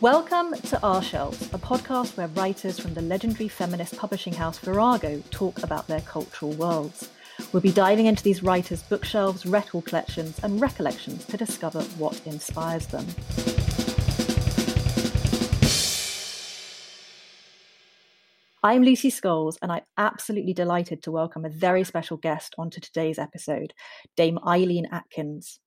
Welcome to Our Shelves, a podcast where writers from the legendary feminist publishing house Virago talk about their cultural worlds. We'll be diving into these writers' bookshelves, record collections, and recollections to discover what inspires them. I'm Lucy Scholes, and I'm absolutely delighted to welcome a very special guest onto today's episode, Dame Eileen Atkins.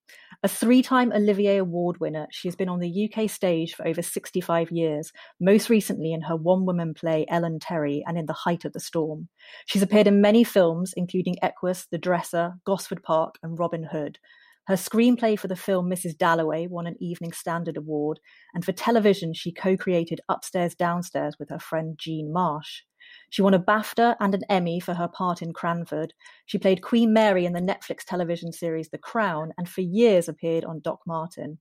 A three time Olivier Award winner, she has been on the UK stage for over 65 years, most recently in her one woman play Ellen Terry and in The Height of the Storm. She's appeared in many films, including Equus, The Dresser, Gosford Park, and Robin Hood. Her screenplay for the film Mrs. Dalloway won an Evening Standard Award, and for television, she co created Upstairs Downstairs with her friend Jean Marsh. She won a BAFTA and an Emmy for her part in Cranford. She played Queen Mary in the Netflix television series The Crown, and for years appeared on Doc Martin.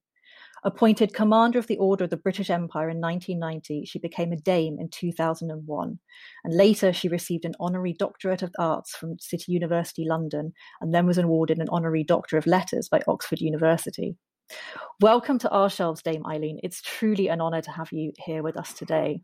Appointed Commander of the Order of the British Empire in 1990, she became a Dame in 2001. And later, she received an honorary Doctorate of Arts from City University London and then was awarded an honorary Doctor of Letters by Oxford University. Welcome to our shelves, Dame Eileen. It's truly an honour to have you here with us today.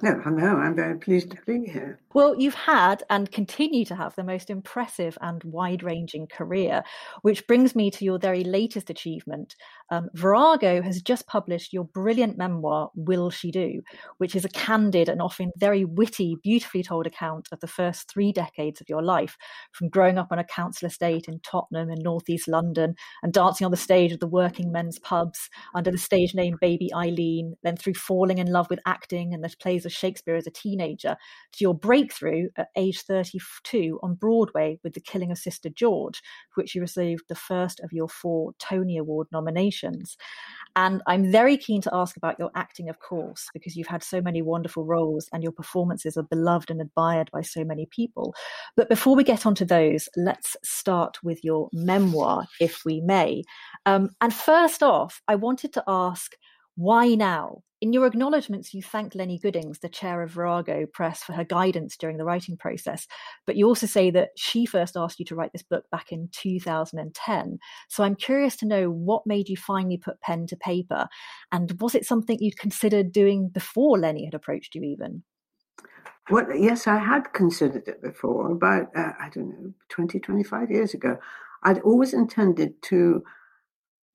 No, hello, I'm very pleased to be here. Well, you've had and continue to have the most impressive and wide ranging career, which brings me to your very latest achievement. Um, Virago has just published your brilliant memoir, Will She Do, which is a candid and often very witty, beautifully told account of the first three decades of your life, from growing up on a council estate in Tottenham in northeast London and dancing on the stage of the working men's pubs under the stage name Baby Eileen, then through falling in love with acting and the plays of Shakespeare as a teenager, to your breakthrough at age 32 on Broadway with The Killing of Sister George, for which you received the first of your four Tony Award nominations. And I'm very keen to ask about your acting, of course, because you've had so many wonderful roles and your performances are beloved and admired by so many people. But before we get onto those, let's start with your memoir, if we may. Um, and first off, I wanted to ask why now? In your acknowledgements, you thank Lennie Goodings, the chair of Virago Press, for her guidance during the writing process. But you also say that she first asked you to write this book back in 2010. So I'm curious to know what made you finally put pen to paper. And was it something you'd considered doing before Lennie had approached you, even? Well, yes, I had considered it before, about, uh, I don't know, 20, 25 years ago. I'd always intended to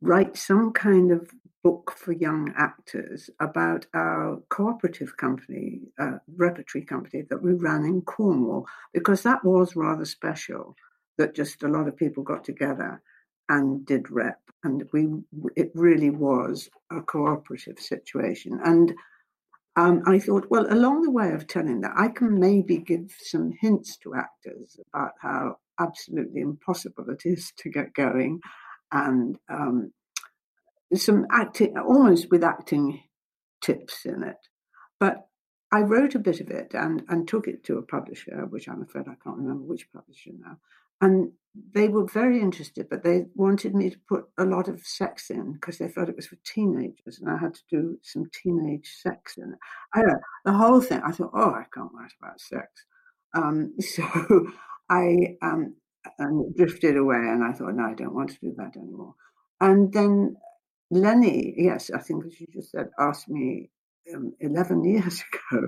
write some kind of book for young actors about our cooperative company, uh, repertory company that we ran in Cornwall, because that was rather special. That just a lot of people got together and did rep, and we it really was a cooperative situation. And um, I thought, well, along the way of telling that, I can maybe give some hints to actors about how absolutely impossible it is to get going, and um, some acting, almost with acting tips in it. But I wrote a bit of it and, and took it to a publisher, which I'm afraid I can't remember which publisher now. And they were very interested, but they wanted me to put a lot of sex in because they felt it was for teenagers, and I had to do some teenage sex in it. I don't know, the whole thing. I thought, oh, I can't write about sex. Um, so I um, drifted away, and I thought, no, I don't want to do that anymore. And then Lennie, yes, I think as you just said, asked me um, 11 years ago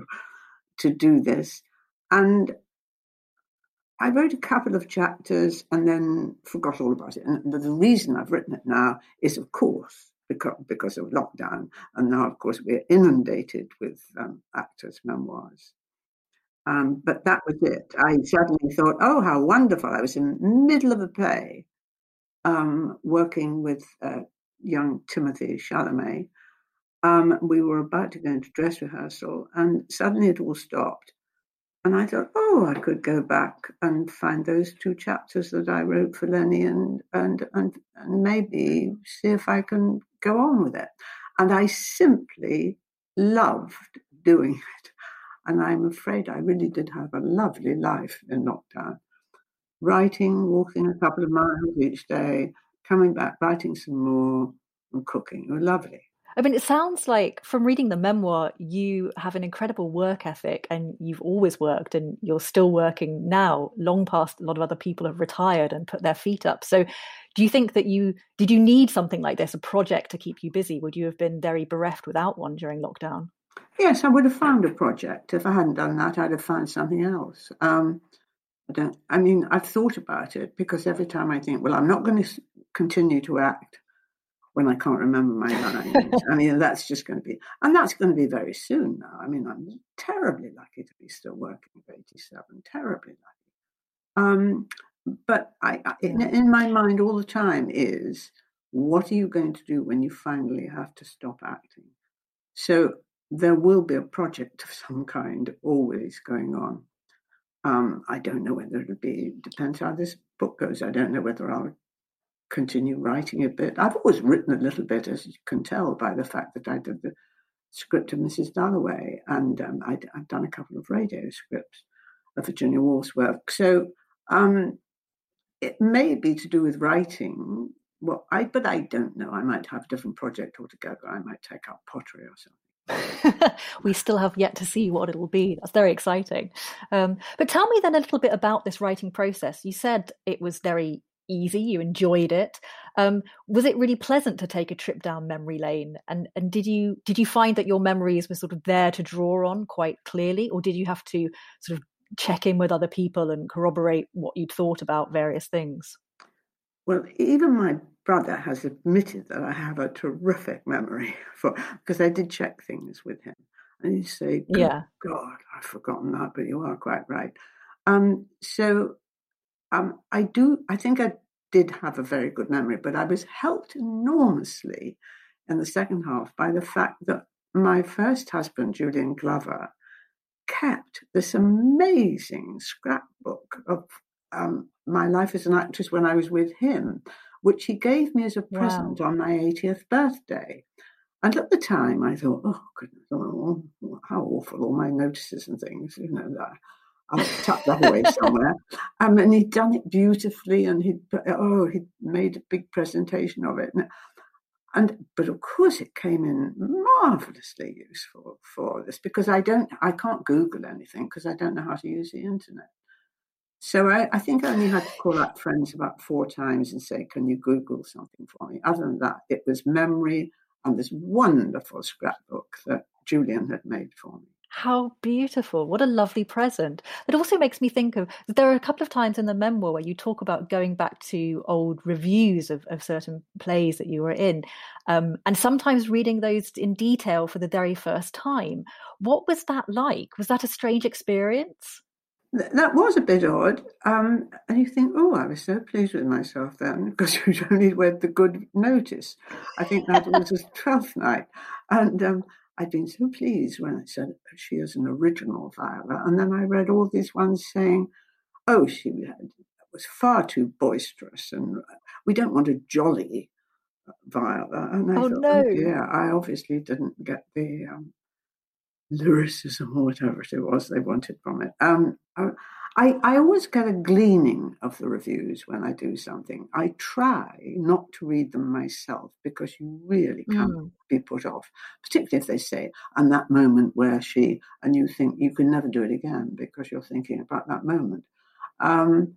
to do this. And I wrote a couple of chapters and then forgot all about it. And the, reason I've written it now is, of course, because, because of lockdown. And now, of course, we're inundated with um, actors' memoirs. Um, but that was it. I suddenly thought, oh, how wonderful. I was in the middle of a play um, working with uh, young Timothée Chalamet. Um, we were about to go into dress rehearsal, and suddenly it all stopped. And I thought, oh, I could go back and find those two chapters that I wrote for Lennie and, and, and, and maybe see if I can go on with it. And I simply loved doing it. And I'm afraid I really did have a lovely life in lockdown. Writing, walking a couple of miles each day, coming back, writing some more, and cooking. It was lovely. I mean, it sounds like from reading the memoir, you have an incredible work ethic and you've always worked and you're still working now, long past a lot of other people have retired and put their feet up. So, do you think that you did you need something like this, a project to keep you busy? Would you have been very bereft without one during lockdown? Yes, I would have found a project. If I hadn't done that, I'd have found something else. Um, I don't. I mean, I've thought about it because every time I think, well, I'm not going to continue to act when I can't remember my lines. I mean, that's just going to be, and that's going to be very soon now. I mean, I'm terribly lucky to be still working at 87, terribly lucky. Um, but I, in, in my mind all the time is, what are you going to do when you finally have to stop acting? So there will be a project of some kind always going on. Um, I don't know whether it'll be, depends how this book goes. I don't know whether I'll continue writing a bit. I've always written a little bit, as you can tell by the fact that I did the script of Mrs. Dalloway, and um, i have done a couple of radio scripts of Virginia Woolf's work. So um, it may be to do with writing. Well, I but I don't know. I might have a different project altogether. I might take up pottery or something. we still have yet to see what it'll be. That's very exciting. Um, but tell me then a little bit about this writing process. You said it was very easy you enjoyed it. Um, was it really pleasant to take a trip down memory lane? And and did you did you find that your memories were sort of there to draw on quite clearly or did you have to sort of check in with other people and corroborate what you'd thought about various things? Well even my brother has admitted that i have a terrific memory for because i did check things with him and you say yeah. God i've forgotten that but you are quite right. Um, so um, I do, I think I did have a very good memory, but I was helped enormously in the second half by the fact that my first husband, Julian Glover, kept this amazing scrapbook of um, my life as an actress when I was with him, which he gave me as a present wow. on my 80th birthday. And at the time, I thought, oh, goodness, oh, how awful, all my notices and things, you know, that I'll tuck that away somewhere. Um, and he'd done it beautifully, and he'd oh he'd made a big presentation of it. And, and but of course it came in marvelously useful for this because I don't I can't Google anything because I don't know how to use the internet. So I, I think I only had to call up friends about four times and say, "Can you Google something for me?" Other than that, it was memory and this wonderful scrapbook that Julian had made for me. How beautiful. What a lovely present. It also makes me think of there are a couple of times in the memoir where you talk about going back to old reviews of, of certain plays that you were in, um, and sometimes reading those in detail for the very first time. What was that like? Was that a strange experience? That was a bit odd. Um, and you think, oh, I was so pleased with myself then because you'd only read the good notice. I think that was the 12th night. And um, I'd been so pleased when it said she is an original Viola. And then I read all these ones saying, oh, she had, was far too boisterous and we don't want a jolly Viola. And I oh, thought, no. oh, yeah, I obviously didn't get the um, lyricism or whatever it was they wanted from it. Um, I, I always get a gleaning of the reviews when I do something. I try not to read them myself because you really can't mm. be put off, particularly if they say, and that moment where she, and you think you can never do it again because you're thinking about that moment. Um,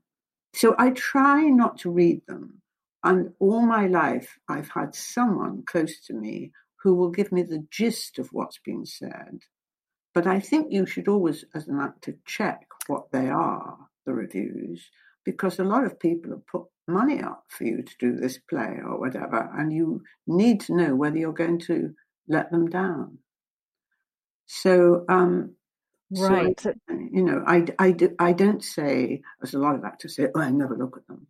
so I try not to read them. And all my life, I've had someone close to me who will give me the gist of what's been said. But I think you should always, as an actor, check what they are, the reviews because a lot of people have put money up for you to do this play or whatever, and you need to know whether you're going to let them down. So, um, right. So, you know, I, I, do, I don't say, as a lot of actors say, oh, I never look at them.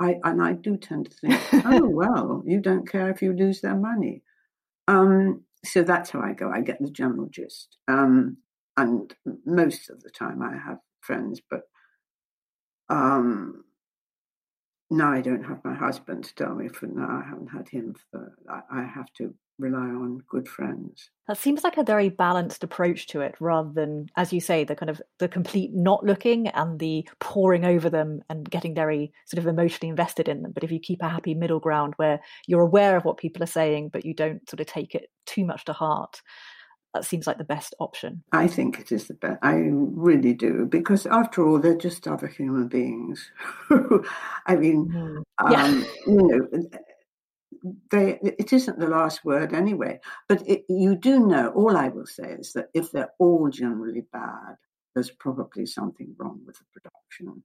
I, and I do tend to think, oh, well, you don't care if you lose their money. Um, so that's how I go. I get the general gist. Um, and most of the time I have friends, but um, now I don't have my husband to tell me for now. I haven't had him for. I, I have to rely on good friends. That seems like a very balanced approach to it, rather than, as you say, the kind of the complete not looking and the poring over them and getting very sort of emotionally invested in them. But if you keep a happy middle ground where you're aware of what people are saying, but you don't sort of take it too much to heart, that seems like the best option. I think it is the best. I really do because, after all, they're just other human beings. I mean, mm. yeah. um, you know, they, it isn't the last word anyway. But it, you do know. All I will say is that if they're all generally bad, there's probably something wrong with the production,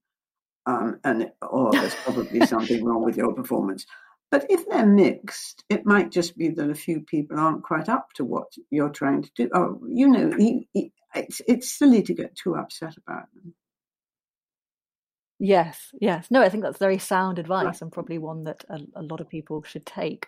um, and or there's probably something wrong with your performance. But if they're mixed, it might just be that a few people aren't quite up to what you're trying to do. Oh, you know, it's it's silly to get too upset about them. Yes, yes. No, I think that's very sound advice right. and probably one that a, a lot of people should take.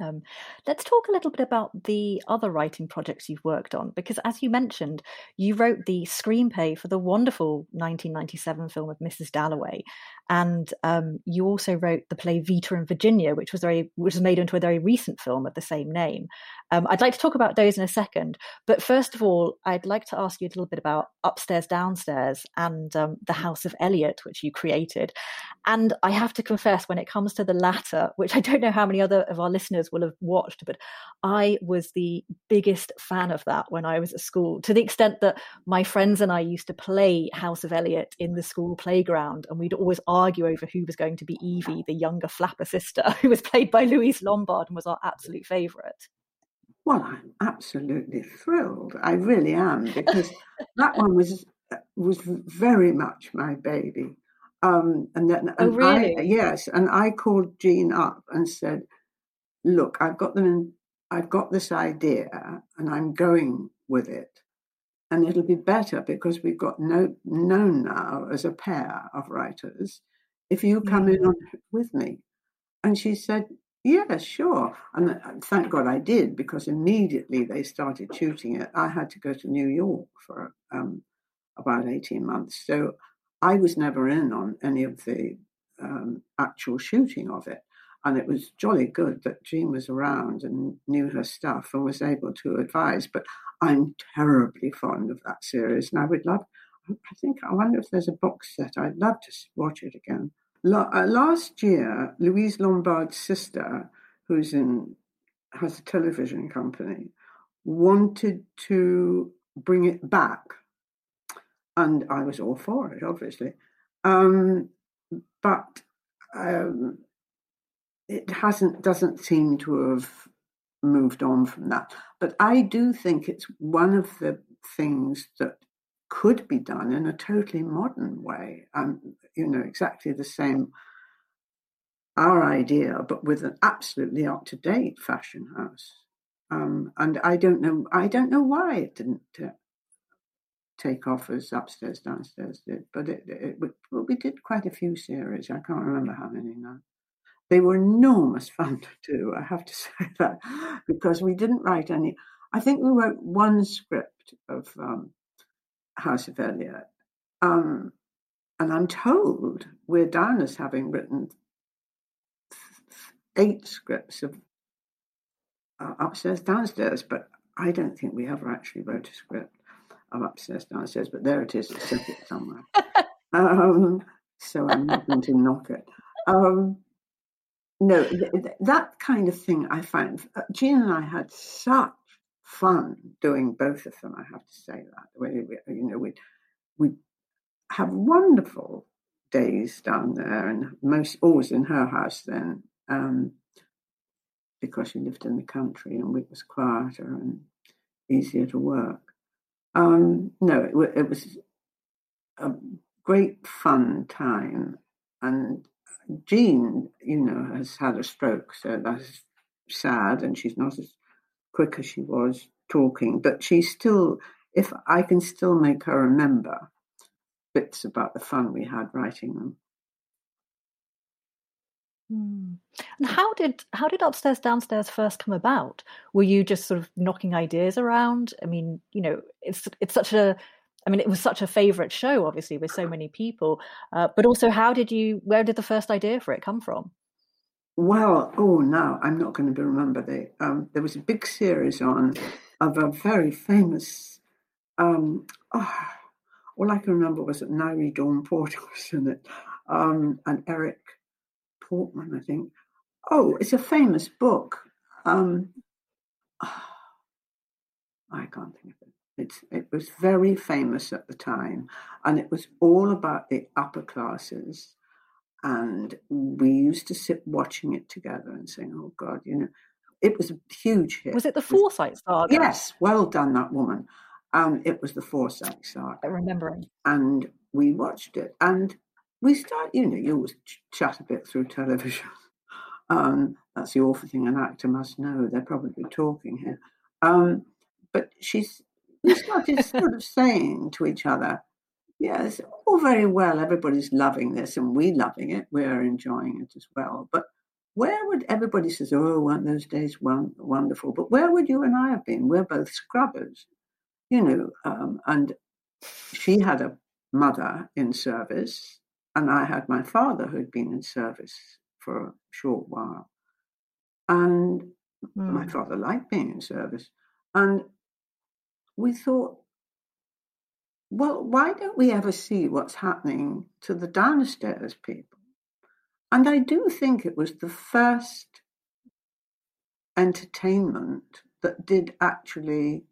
Um, let's talk a little bit about the other writing projects you've worked on, because as you mentioned, you wrote the screenplay for the wonderful 1997 film of Mrs. Dalloway, and um, you also wrote the play Vita and Virginia, which was very, which was made into a very recent film of the same name. Um, I'd like to talk about those in a second, but first of all, I'd like to ask you a little bit about Upstairs, Downstairs, and um, the House of Eliott, which you created. And I have to confess, when it comes to the latter, which I don't know how many other of our listeners will have watched, but I was the biggest fan of that when I was at school, to the extent that my friends and I used to play House of Eliott in the school playground, and we'd always argue over who was going to be Evie, the younger flapper sister, who was played by Louise Lombard and was our absolute favourite. Well, I'm absolutely thrilled. I really am because that one was was very much my baby. Um, and then, oh, really? I, yes, and I called Jean up and said, "Look, I've got them in. I've got this idea, and I'm going with it, and it'll be better because we've got no known now as a pair of writers. If you come in on, with me." And she said, yeah, sure. And uh, thank God I did because immediately they started shooting it. I had to go to New York for um, about 18 months. So I was never in on any of the um, actual shooting of it. And it was jolly good that Jean was around and knew her stuff and was able to advise. But I'm terribly fond of that series. And I would love, I think, I wonder if there's a box set. I'd love to watch it again. Uh, last year, Louise Lombard's sister, who's in has a television company, wanted to bring it back, and I was all for it, obviously. Um, but um, it hasn't doesn't seem to have moved on from that. But I do think it's one of the things that could be done in a totally modern way. Um, you know, exactly the same, our idea, but with an absolutely up to date fashion house. Um, and I don't know, I don't know why it didn't uh, take off as upstairs, downstairs did, but it, it, it we did quite a few series. I can't remember how many now. They were enormous fun to do, I have to say that, because we didn't write any. I think we wrote one script of um, House of Eliott. Um, and I'm told we're down as having written eight scripts of uh, upstairs, downstairs, but I don't think we ever actually wrote a script of upstairs, downstairs. But there it is, it's somewhere. um, so I'm not going to knock it. Um, no, th- th- that kind of thing I find. Uh, Jean and I had such fun doing both of them. I have to say that. We, we, you know, we we have wonderful days down there, and most always in her house then, um, because she lived in the country and it was quieter and easier to work. Um, no, it, it was a great fun time. And Jean, you know, has had a stroke, so that's sad, and she's not as quick as she was talking, but she's still, if I can still make her remember bits about the fun we had writing them. Hmm. And how did how did upstairs downstairs first come about? Were you just sort of knocking ideas around? I mean, you know, it's it's such a I mean, it was such a favorite show, obviously, with so many people. Uh, but also, how did you? Where did the first idea for it come from? Well, oh, now I'm not going to remember the. Um, there was a big series on of a very famous. Um, oh, all I can remember was that Nyree Dawn Porter was in it, um, and Eric Portman, I think. Oh, it's a famous book. Um, I can't think of it. It was very famous at the time, and it was all about the upper classes. And we used to sit watching it together and saying, "Oh God, you know." It was a huge hit. Was it the Forsyte saga? Yes, well done, that woman. Um, it was the Forsyte saga. I remember it. And we watched it, and we start, you know, you always chat a bit through television. Um, that's the awful thing an actor must know. They're probably talking here. Um, but she's, we started sort of saying to each other, yes, all very well, everybody's loving this and we loving it, we're enjoying it as well. But where would everybody says, oh, weren't those days wonderful? But where would you and I have been? We're both scrubbers, you know. Um, and she had a mother in service and I had my father who'd been in service for a short while. And mm. my father liked being in service. And we thought, well, why don't we ever see what's happening to the downstairs people? And I do think it was the first entertainment that did actually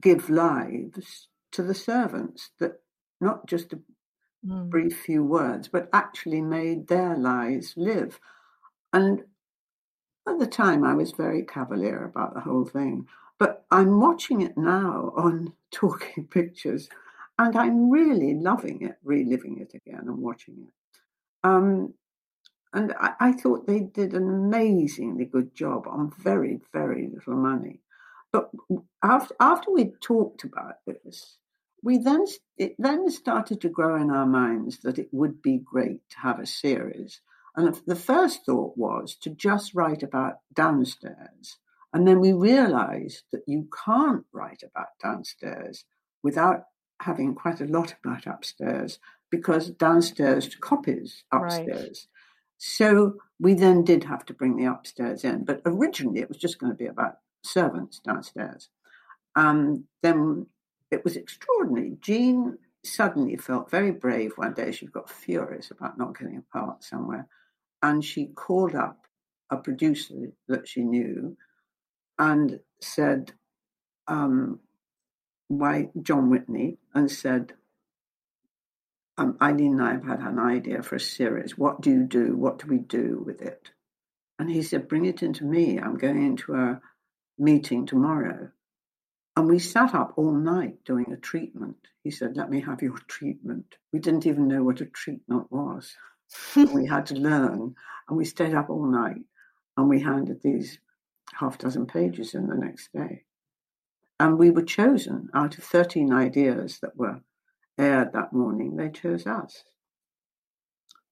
give lives to the servants, that not just a mm. brief few words, but actually made their lives live. And at the time, I was very cavalier about the whole thing. I'm watching it now on Talking Pictures, and I'm really loving it, reliving it again and watching it. Um, and I, I, thought they did an amazingly good job on very, very little money. But after, after we talked about this, we then it then started to grow in our minds that it would be great to have a series. And the first thought was to just write about downstairs. And then we realized that you can't write about downstairs without having quite a lot about upstairs because downstairs copies upstairs. Right. So we then did have to bring the upstairs in. But originally it was just going to be about servants downstairs. Um, then it was extraordinary. Jean suddenly felt very brave one day. She got furious about not getting a part somewhere. And she called up a producer that she knew and said, um, why John Whitney, and said, um, Eileen and I have had an idea for a series. What do you do? What do we do with it? And he said, Bring it into me. I'm going into a meeting tomorrow. And we sat up all night doing a treatment. He said, Let me have your treatment. We didn't even know what a treatment was. we had to learn. And we stayed up all night and we handed these half dozen pages in the next day. And we were chosen out of 13 ideas that were aired that morning, they chose us.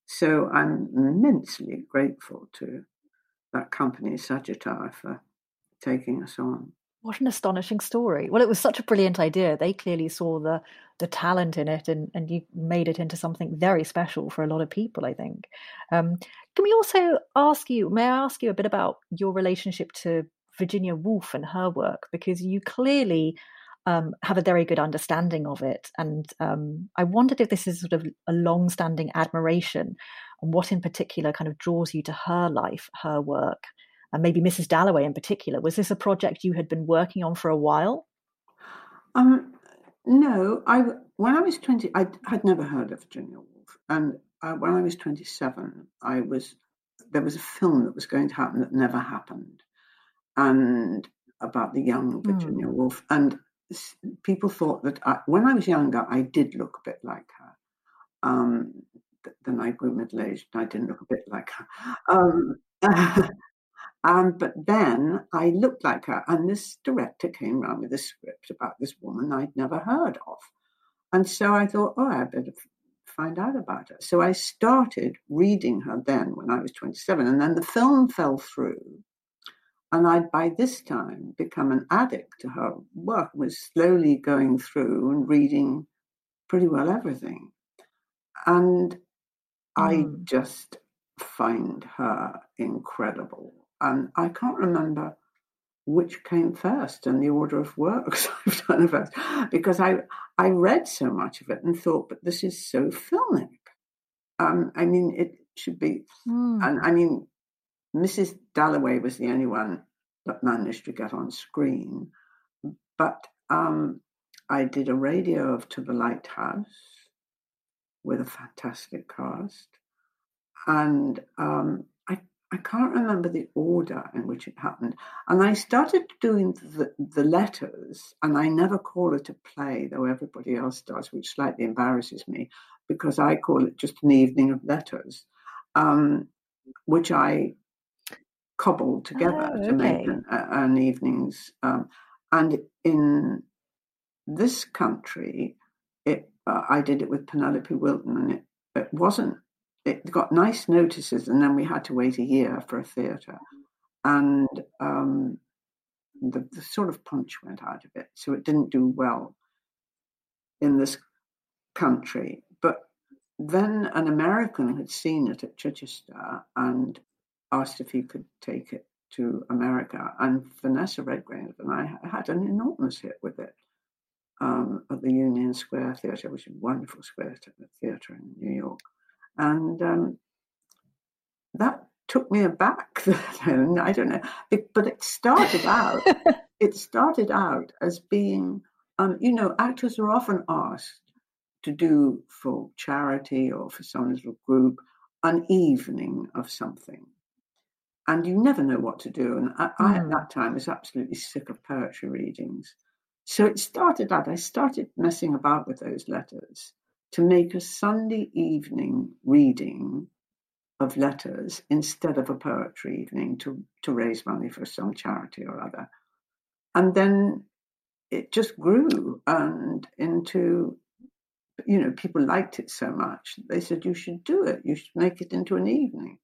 So I'm immensely grateful to that company, Sagitta, for taking us on. What an astonishing story. Well, it was such a brilliant idea. They clearly saw the the talent in it and, and you made it into something very special for a lot of people, I think. Um, can we also ask you, may I ask you a bit about your relationship to Virginia Woolf and her work? Because you clearly um, have a very good understanding of it. And um, I wondered if this is sort of a long standing admiration and what in particular kind of draws you to her life, her work and maybe Mrs. Dalloway in particular. Was this a project you had been working on for a while? Um, no, I when I was twenty, I had never heard of Virginia Woolf, and uh, when I was twenty-seven, I was there was a film that was going to happen that never happened, and about the young Virginia mm. Woolf, and people thought that I, when I was younger, I did look a bit like her, Um, then I grew middle aged and I didn't look a bit like her. Um, um, but then I looked like her, and this director came round with a script about this woman I'd never heard of. And so I thought, oh, I better find out about her. So I started reading her then when I was 27, and then the film fell through. And I'd by this time become an addict to her work, was slowly going through and reading pretty well everything. And mm. I hmm. just find her incredible. And I can't remember which came first in the order of works I've done first, because I I read so much of it and thought, but this is so filmic. Um, I mean, it should be, mm. and I mean, Mrs. Dalloway was the only one that managed to get on screen, but um, I did a radio of To the Lighthouse with a fantastic cast, and um, I can't remember the order in which it happened. And I started doing the, the letters, and I never call it a play, though everybody else does, which slightly embarrasses me because I call it just an evening of letters, um, which I cobbled together oh, okay. to make an, an evening's. Um, and in this country, it uh, I did it with Penelope Wilton, and it, it wasn't it got nice notices, and then we had to wait a year for a theatre, and um, the, the sort of punch went out of it, so it didn't do well in this country. But then an American had seen it at Chichester and asked if he could take it to America, and Vanessa Redgrave and I had an enormous hit with it. Um, at the Union Square Theatre, which is a wonderful square theatre in New York. And um, that took me aback. then. I don't know, it, but it started out. it started out as being, um, you know, actors are often asked to do for charity or for some little group an evening of something, and you never know what to do. And I, mm. I at hmm. that time was absolutely sick of poetry readings. So it started out, I started messing about with those letters to make a Sunday evening reading of letters instead of a poetry evening to, to raise money for some charity or other. And then it just grew and into, you know, people liked it so much. They said, you should do it. You should make it into an evening.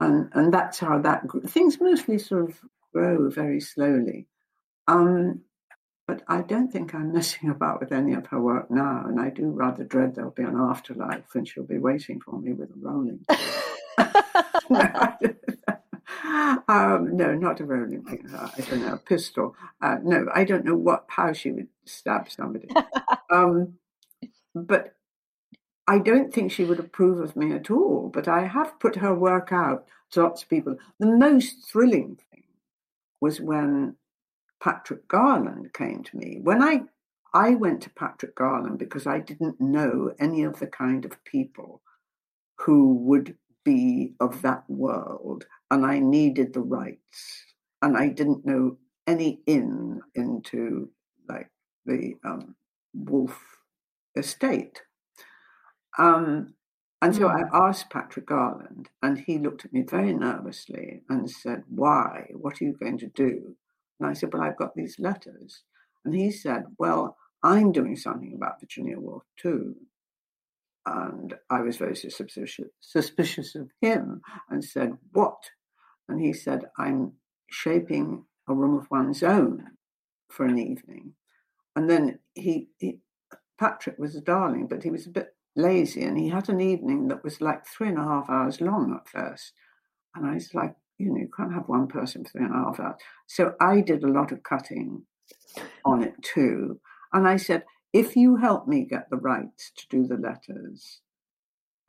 And, and that's how that grew. Things mostly sort of grow very slowly. Um, but I don't think I'm messing about with any of her work now, and I do rather dread there'll be an afterlife and she'll be waiting for me with a rolling. um, no, not a rolling pin. Uh, I don't know, a pistol. Uh, no, I don't know what how she would stab somebody. Um, but I don't think she would approve of me at all. But I have put her work out to lots of people. The most thrilling thing was when Patrick Garland came to me. When I I went to Patrick Garland because I didn't know any of the kind of people who would be of that world, and I needed the rights, and I didn't know any in into like the um, Woolf estate. Um, and so I hmm. asked Patrick Garland, and he looked at me very nervously and said, Why? What are you going to do? And I said, Well, I've got these letters. And he said, Well, I'm doing something about Virginia Woolf too. And I was very suspicious, suspicious of him and said, What? And he said, I'm shaping a room of one's own for an evening. And then he, he Patrick was a darling, but he was a bit lazy and he had an evening that was like three and a half hours long at first. And I was like, you know, you can't have one person for three and a half hours. So I did a lot of cutting on it too. And I said, if you help me get the rights to do the letters,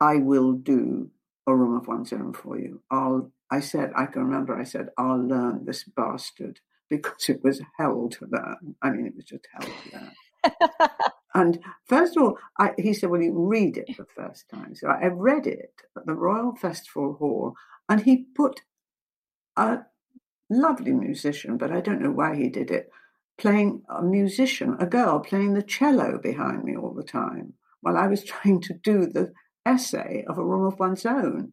I will do a room of one's own for you. I'll I said, I can remember I said, I'll learn this bastard because it was hell to learn. I mean, it was just hell to learn. and first of all, I, he said, Well, you read it the first time. So I read it at the Royal Festival Hall, and he put a lovely musician, but I don't know why he did it, playing a musician, a girl playing the cello behind me all the time, while I was trying to do the essay of a room of one's own.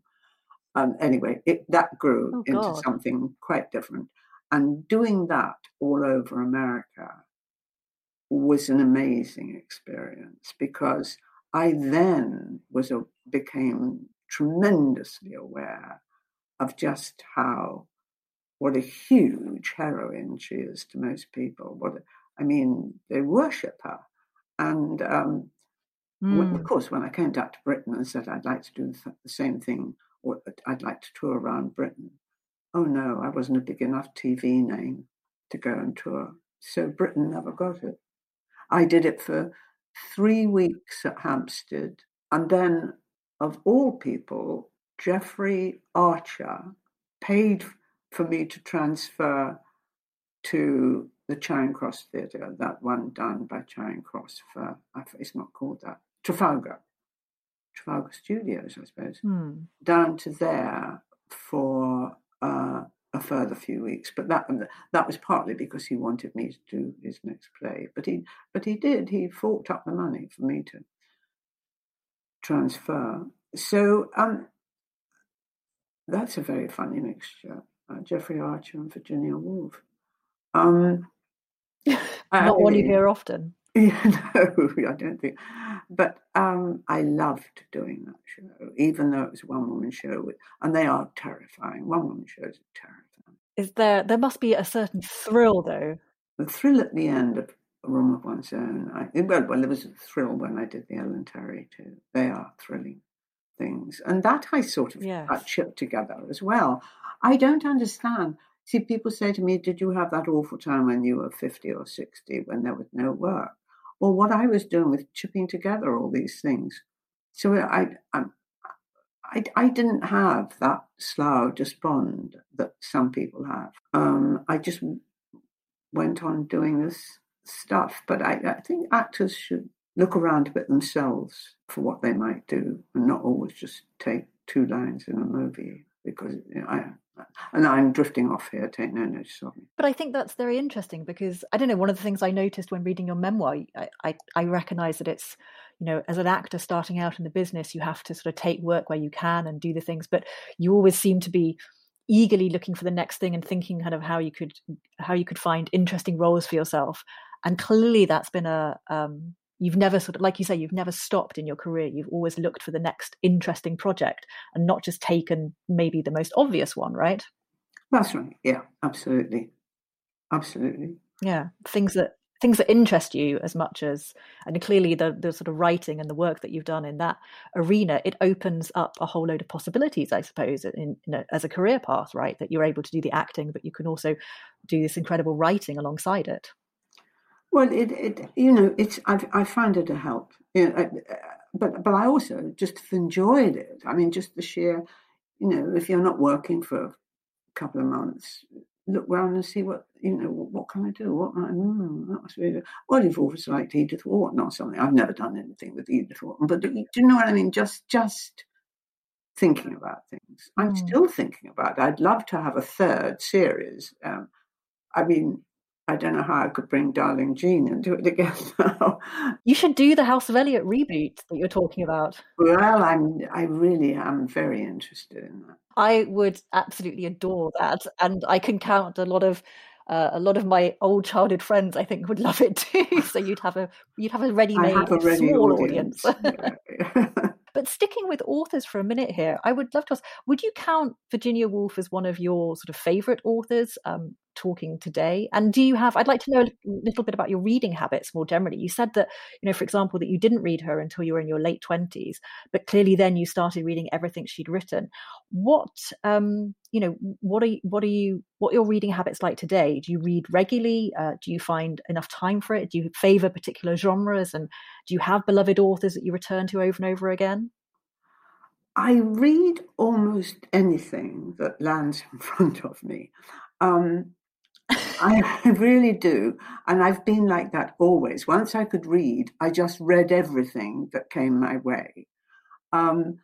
Um, anyway, it, that grew Oh, into God. something quite different. And doing that all over America was an amazing experience because I then was a, became tremendously aware of just how what a huge heroine she is to most people. What I mean, they worship her, and um, when- of Mm. course, when I came back to Britain and said I'd like to do the same thing, or I'd like to tour around Britain, oh no, I wasn't a big enough TV name to go and tour. So Britain never got it. I did it for three weeks at Hampstead, and then, of all people, Jeffrey Archer paid for me to transfer to the Charing Cross Theatre, that one done by Charing Cross for, it's not called that, Trafalgar, Trafalgar Studios, I suppose, Hmm. down to there for uh, a further few weeks. But that that was partly because he wanted me to do his next play. But he but he did. He forked up the money for me to transfer. So um, that's a very funny mixture. Uh, Jeffrey Archer and Virginia Woolf. Um, I Not one you hear often. Yeah, no, I don't think. But um, I loved doing that show, even though it was a one woman show, with, and they are terrifying. One woman shows are terrifying. Is there? There must be a certain thrill, though. The thrill at the end of A Room of One's Own. I, well, well, there was a thrill when I did the Ellen Terry too. They are thrilling things, and that I sort of Yes. chipped together as well. I don't understand. See, people say to me, "Did you have that awful time when you were fifty or sixty when there was no work?" Well, what I was doing was chipping together all these things. So I, I, I, I didn't have that slough despond that some people have. Um, I just went on doing this stuff. But I, I think actors should look around a bit themselves for what they might do and not always just take two lines in a movie because you know, I, and I'm drifting off here, take no notice of me. But I think that's very interesting because I don't know. One of the things I noticed when reading your memoir, I, I, I recognize that it's, you know, as an actor starting out in the business, you have to sort of take work where you can and do the things, but you always seem to be eagerly looking for the next thing and thinking kind of how you could how you could find interesting roles for yourself. And clearly, that's been a um, you've never sort of like you say you've never stopped in your career. You've always looked for the next interesting project and not just taken maybe the most obvious one, right? That's right. Yeah, absolutely. Absolutely. yeah things that things that interest you as much as and clearly the the sort of writing and the work that you've done in that arena it opens up a whole load of possibilities i suppose in, in a, as a career path right that you're able to do the acting but you can also do this incredible writing alongside it Well, it, it you know, it's I, I find it a help. You know, uh, but but I also just have enjoyed it. I mean, just the sheer, you know, if you're not working for a couple of months, look round and see what you know. What, what can I do? What can I, mm, that's really well. You've always liked Edith Wharton or something. I've never done anything with Edith Wharton, but do you know what I mean? Just just thinking about things. I'm Mm. still thinking about. It. I'd love to have a third series. Um, I mean, I don't know how I could bring Darling Jean and do it again now. you should do the house of eliott reboot that you're talking about well, I'm. I really am very interested in that. I would absolutely adore that, and I can count a lot of uh, a lot of my old childhood friends. I think would love it too. so you'd have a you'd have a ready-made have a ready small audience. audience. Yeah. but sticking with authors for a minute here, I would love to ask: Would you count Virginia Woolf as one of your sort of favorite authors? Um, talking today. And do you have i'd like to know a little bit about your reading habits more generally. You said that you know for example that you didn't read her until you were in your late 20s but clearly then you started reading everything she'd written. What um you know what are you, what are you what are your reading habits like today? Do you read regularly? Uh, do you find enough time for it? Do you favor particular genres? And do you have beloved authors that you return to over and over again? I read almost anything that lands in front of me. Um, I really do. And I've been like that always. Once I could read, I just read everything that came my way. Um,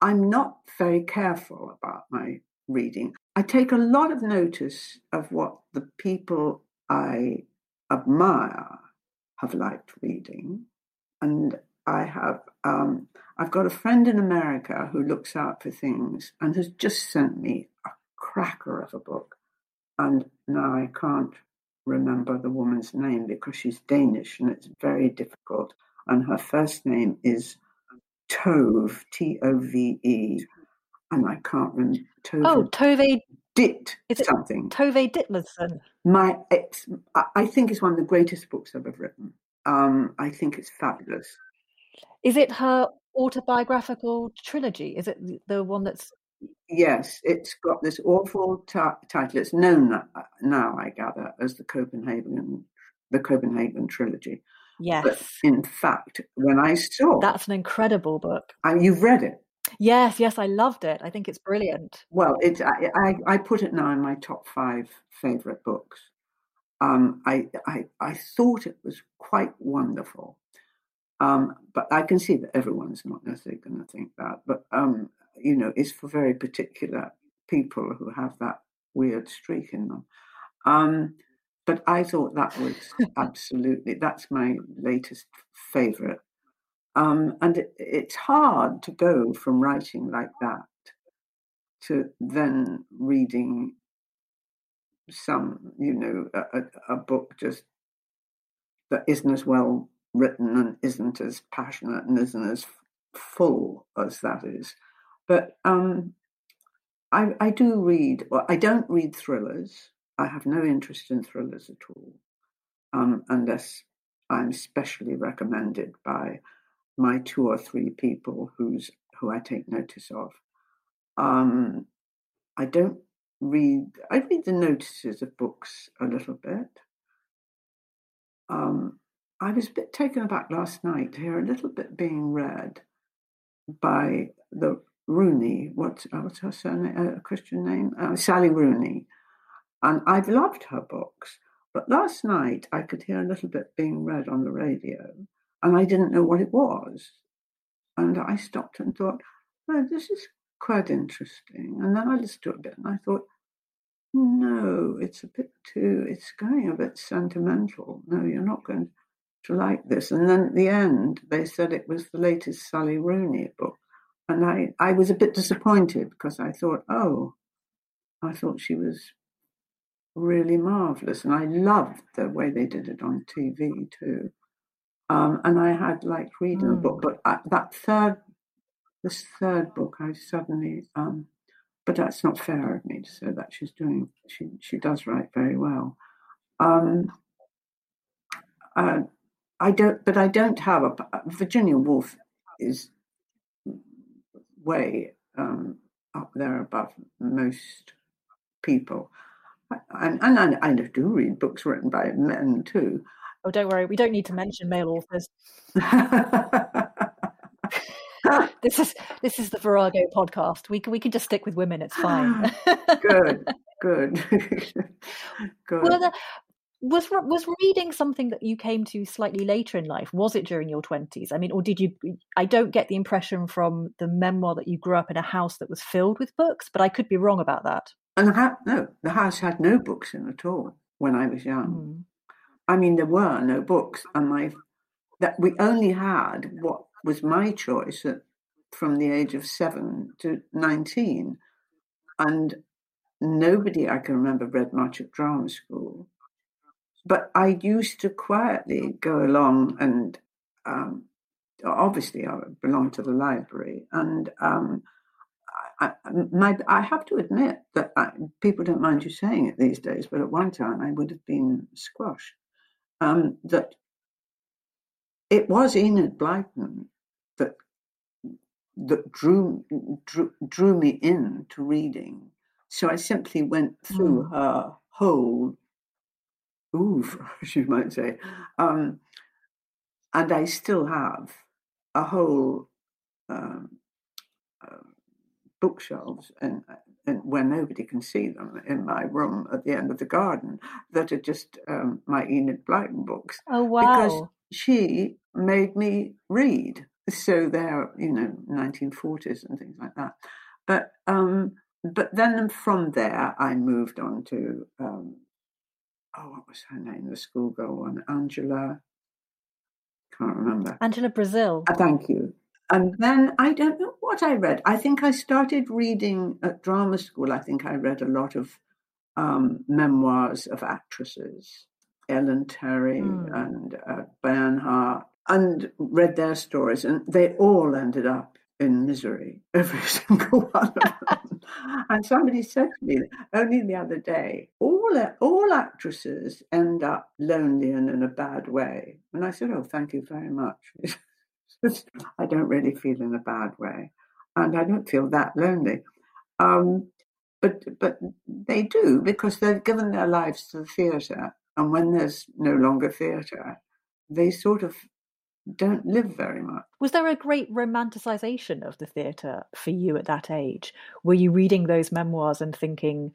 I'm not very careful about my reading. I take a lot of notice of what the people I admire have liked reading. And I have um, I've got a friend in America who looks out for things and has just sent me a cracker of a book. And now I can't remember the woman's name because she's Danish and it's very difficult. And her first name is Tove, T O V E. And I can't remember. Tove. Oh, Tove Dit is it something. Tove Ditlevsen. My, it's, I think it's one of the greatest books I've ever written. Um, I think it's fabulous. Is it her autobiographical trilogy? Is it the one that's? Yes, it's got this awful t- title. It's known now, I gather, as the Copenhagen, the Copenhagen trilogy. Yes. But in fact, when I saw that's an incredible book. And you've read it. Yes, yes, I loved it. I think it's brilliant. Well, it's I, I, I put it now in my top five favorite books. Um, I, I I thought it was quite wonderful. Um, but I can see that everyone's not necessarily going to think that. But um, you know, it's for very particular people who have that weird streak in them. Um, but I thought that was absolutely that's my latest favorite. Um, and it, it's hard to go from writing like that to then reading some, you know, a, a book just that isn't as well written and isn't as passionate and isn't as full as that is. But um, I, I do read, well, I don't read thrillers. I have no interest in thrillers at all, um, unless I'm specially recommended by my two or three people who's who I take notice of. Um, I don't read. I read the notices of books a little bit. Um, I was a bit taken aback last night to hear a little bit being read by the Rooney. What's, uh, what's her surname? Uh, Christian name? Uh, Sally Rooney. And I've loved her books. But last night I could hear a little bit being read on the radio, and I didn't know what it was. And I stopped and thought, oh, this is quite interesting. And then I listened to it a bit and I thought, no, it's a bit too, it's going a bit sentimental. No, you're not going to like this. And then at the end, they said it was the latest Sally Rooney book. And I, I was a bit disappointed because I thought, oh, I thought she was really marvelous. And I loved the way they did it on TV too. Um, and I had like reading mm. a book, but I, that third, this third book, I suddenly, um, but that's not fair of me to say that she's doing, she, she does write very well. Um, uh, I don't, but I don't have a Virginia Woolf is way um, up there above most people, and, and I, I do read books written by men too. Oh, don't worry, we don't need to mention male authors. this is this is the Virago podcast. We can we can just stick with women. It's fine. good, good, good. Well, was was reading something that you came to slightly later in life was it during your 20s i mean or did you i don't get the impression from the memoir that you grew up in a house that was filled with books but i could be wrong about that. And the no the house had no books in at all when i was young. Mm. i mean there were no books and my that we only had what was my choice at, from the age of 7 to 19 and nobody i can remember read much at drama school but I used to quietly go along and um, obviously I belong to the library and um, I, my, I have to admit that I, people don't mind you saying it these days, but at one time I would have been squashed. Um, that it was Enid Blyton that that drew, drew drew me into reading. So I simply went through mm. her whole oeuvre, as you might say. Um, and I still have a whole um, uh, bookshelves and, and where nobody can see them in my room at the end of the garden that are just um, my Enid Blyton books. Oh wow! Because she made me read, so they're you know 1940s and things like that. But um, but then from there I moved on to um, oh, what was her name? The schoolgirl one, Angela. Can't remember. Angela Brazil. Uh, thank you. And then I don't know what I read. I think I started reading at drama school. I think I read a lot of um, memoirs of actresses, Ellen Terry mm. and uh, Bernhardt, and read their stories. And they all ended up in misery, every single one of them. and somebody said to me only the other day, all all actresses end up lonely and in a bad way. And I said, oh, thank you very much. I don't really feel in a bad way, and I don't feel that lonely. Um, but but they do because they've given their lives to the theatre, and when there's no longer theatre, they sort of don't live very much. Was there a great romanticization of the theatre for you at that age? Were you reading those memoirs and thinking,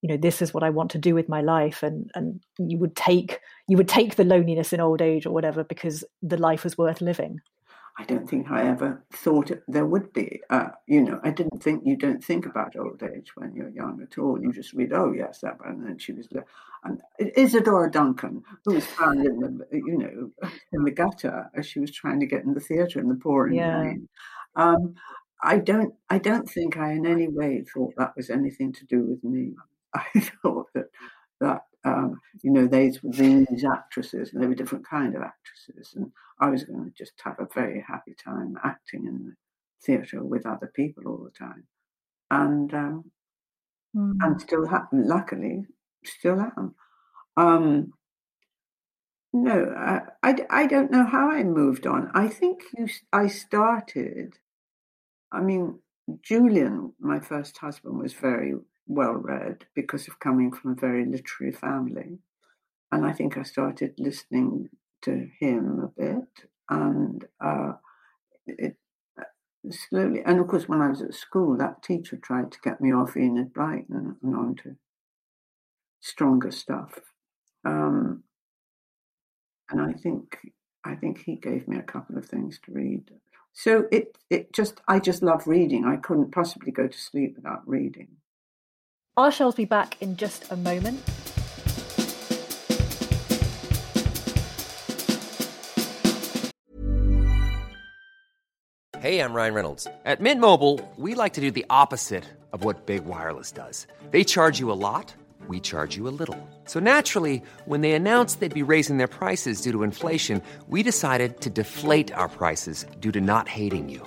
you know, this is what I want to do with my life, and and you would take you would take the loneliness in old age or whatever because the life was worth living? I don't think I ever thought there would be. Uh, you know, I didn't think you don't think about old age when you're young at all. You just read, oh yes, that one. And then she was, there. and Isadora Duncan, who was found in the, you know, in the gutter as she was trying to get in the theatre in the pouring yeah. rain. Um, I don't, I don't think I in any way thought that was anything to do with me. I thought that that um, you know, these were these actresses, and they were different kind of actresses, and I was going to just have a very happy time acting in the theatre with other people all the time, and um, mm. and still ha- luckily still am. Um, no, I, I, I don't know how I moved on. I think you, I started. I mean, Julian, my first husband, was very well read because of coming from a very literary family. And I think I started listening to him a bit. And uh, it, uh, slowly, and of course, when I was at school, that teacher tried to get me off Enid Blyton and onto stronger stuff. Um, and I think I think he gave me a couple of things to read. So it it just I just love reading. I couldn't possibly go to sleep without reading. I shall be back in just a moment. Hey, I'm Ryan Reynolds. At Mint Mobile, we like to do the opposite of what Big Wireless does. They charge you a lot, we charge you a little. So naturally, when they announced they'd be raising their prices due to inflation, we decided to deflate our prices due to not hating you.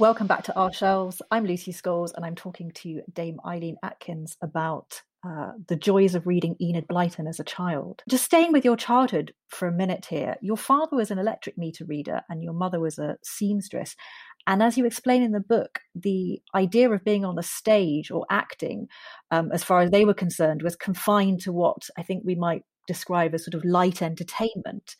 Welcome back to Our Shelves. I'm Lucy Scholes, and I'm talking to Dame Eileen Atkins about uh, the joys of reading Enid Blyton as a child. Just staying with your childhood for a minute here, your father was an electric meter reader and your mother was a seamstress. And as you explain in the book, the idea of being on the stage or acting, um, as far as they were concerned, was confined to what I think we might describe as sort of light entertainment.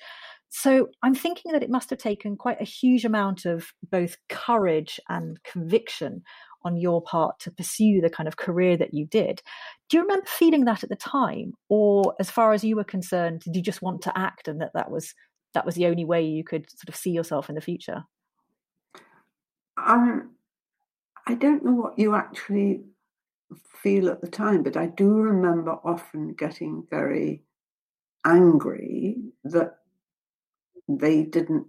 So I'm thinking that it must have taken quite a huge amount of both courage and conviction on your part to pursue the kind of career that you did. Do you remember feeling that at the time? Or as far as you were concerned, did you just want to act and that that was that was the only way you could sort of see yourself in the future? Um, I don't know what you actually feel at the time, but I do remember often getting very angry that they didn't,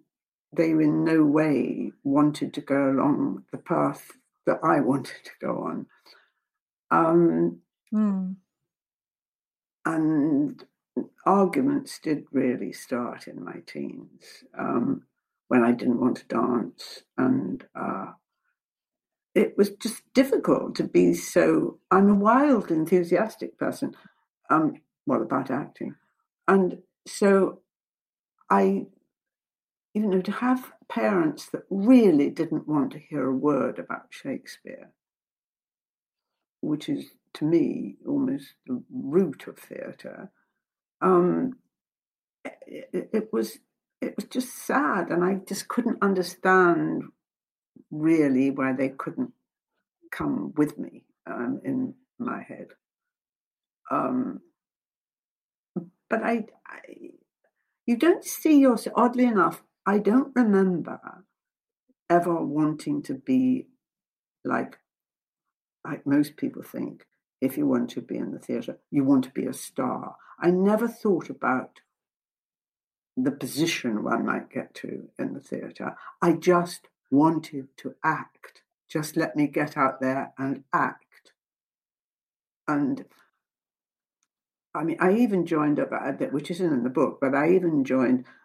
they in no way wanted to go along the path that I wanted to go on. Um, mm. And arguments did really start in my teens um, when I didn't want to dance. And uh, it was just difficult to be so. I'm a wild, enthusiastic person, um, well, about acting. And so I, you know, to have parents that really didn't want to hear a word about Shakespeare, which is to me almost the root of theatre, um, it, it was it was just sad, and I just couldn't understand really why they couldn't come with me um, in my head. Um, but I, I, you don't see yourself, oddly enough, I don't remember ever wanting to be like, like most people think, if you want to be in the theatre, you want to be a star. I never thought about the position one might get to in the theatre. I just wanted to act. Just let me get out there and act. And I mean, I even joined up, which isn't in the book, but I even joined uh,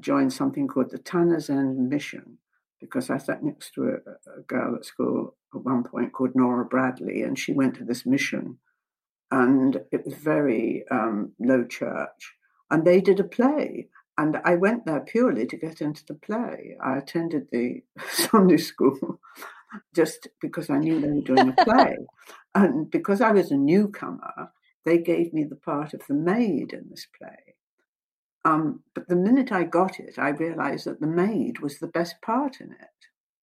joined something called the Tanners End Mission because I sat next to a, a, girl at school at one point called Nora Bradley, and she went to this mission, and it was very um, low church, and they did a play, and I went there purely to get into the play. I attended the Sunday school just because I knew they were doing a play. and because I was a newcomer, they gave me the part of the maid in this play. Um, but the minute I got it, I realized that the maid was the best part in it.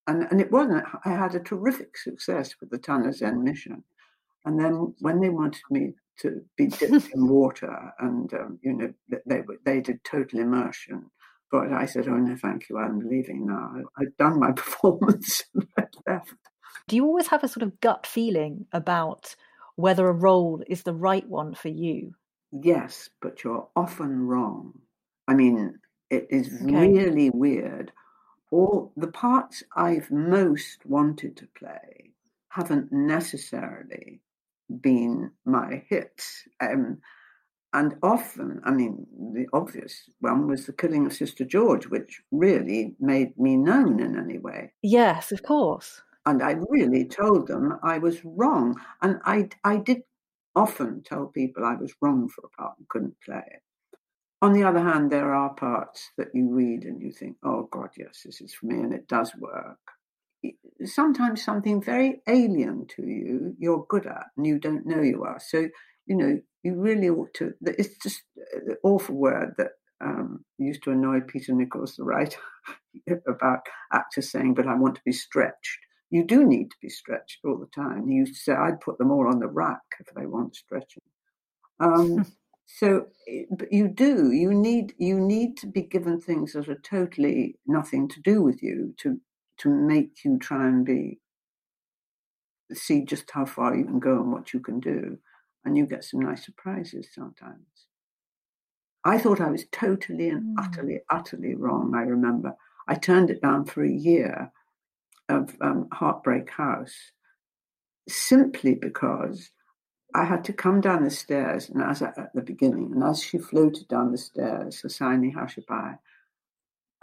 And, and it wasn't, I had a terrific success with the Tanners End mission. And then when they wanted me to be dipped in water, and um, you know they they did total immersion. But I said, "Oh no, thank you. I'm leaving now. I've done my performance and I left." Do you always have a sort of gut feeling about whether a role is the right one for you? Yes, but you're often wrong. I mean, it is okay. really weird. All the parts I've most wanted to play haven't necessarily been my hits. Um, and often, I mean, the obvious one was the killing of Sister George, which really made me known in any way. Yes, of course. And I really told them I was wrong. And I, I did often tell people I was wrong for a part and couldn't play it. On the other hand, there are parts that you read and you think, oh, God, yes, this is for me, and it does work sometimes something very alien to you you're good at and you don't know you are. So, you know, you really ought to, it's just an awful word that um, used to annoy Peter Nichols, the writer, about actors saying, but I want to be stretched. You do need to be stretched all the time. He used to say, I'd put them all on the rack if they want stretching. Um, so, eh, but you do. You need you need to be given things that are totally nothing to do with you to to make you try and be see just how far you can go and what you can do and you get some nice surprises sometimes i thought i was totally and mm. utterly utterly wrong i remember i turned it down for a year of um, heartbreak house simply because I had to come down the stairs, and as at the beginning, and as she floated down the stairs, Hesione Hushabye,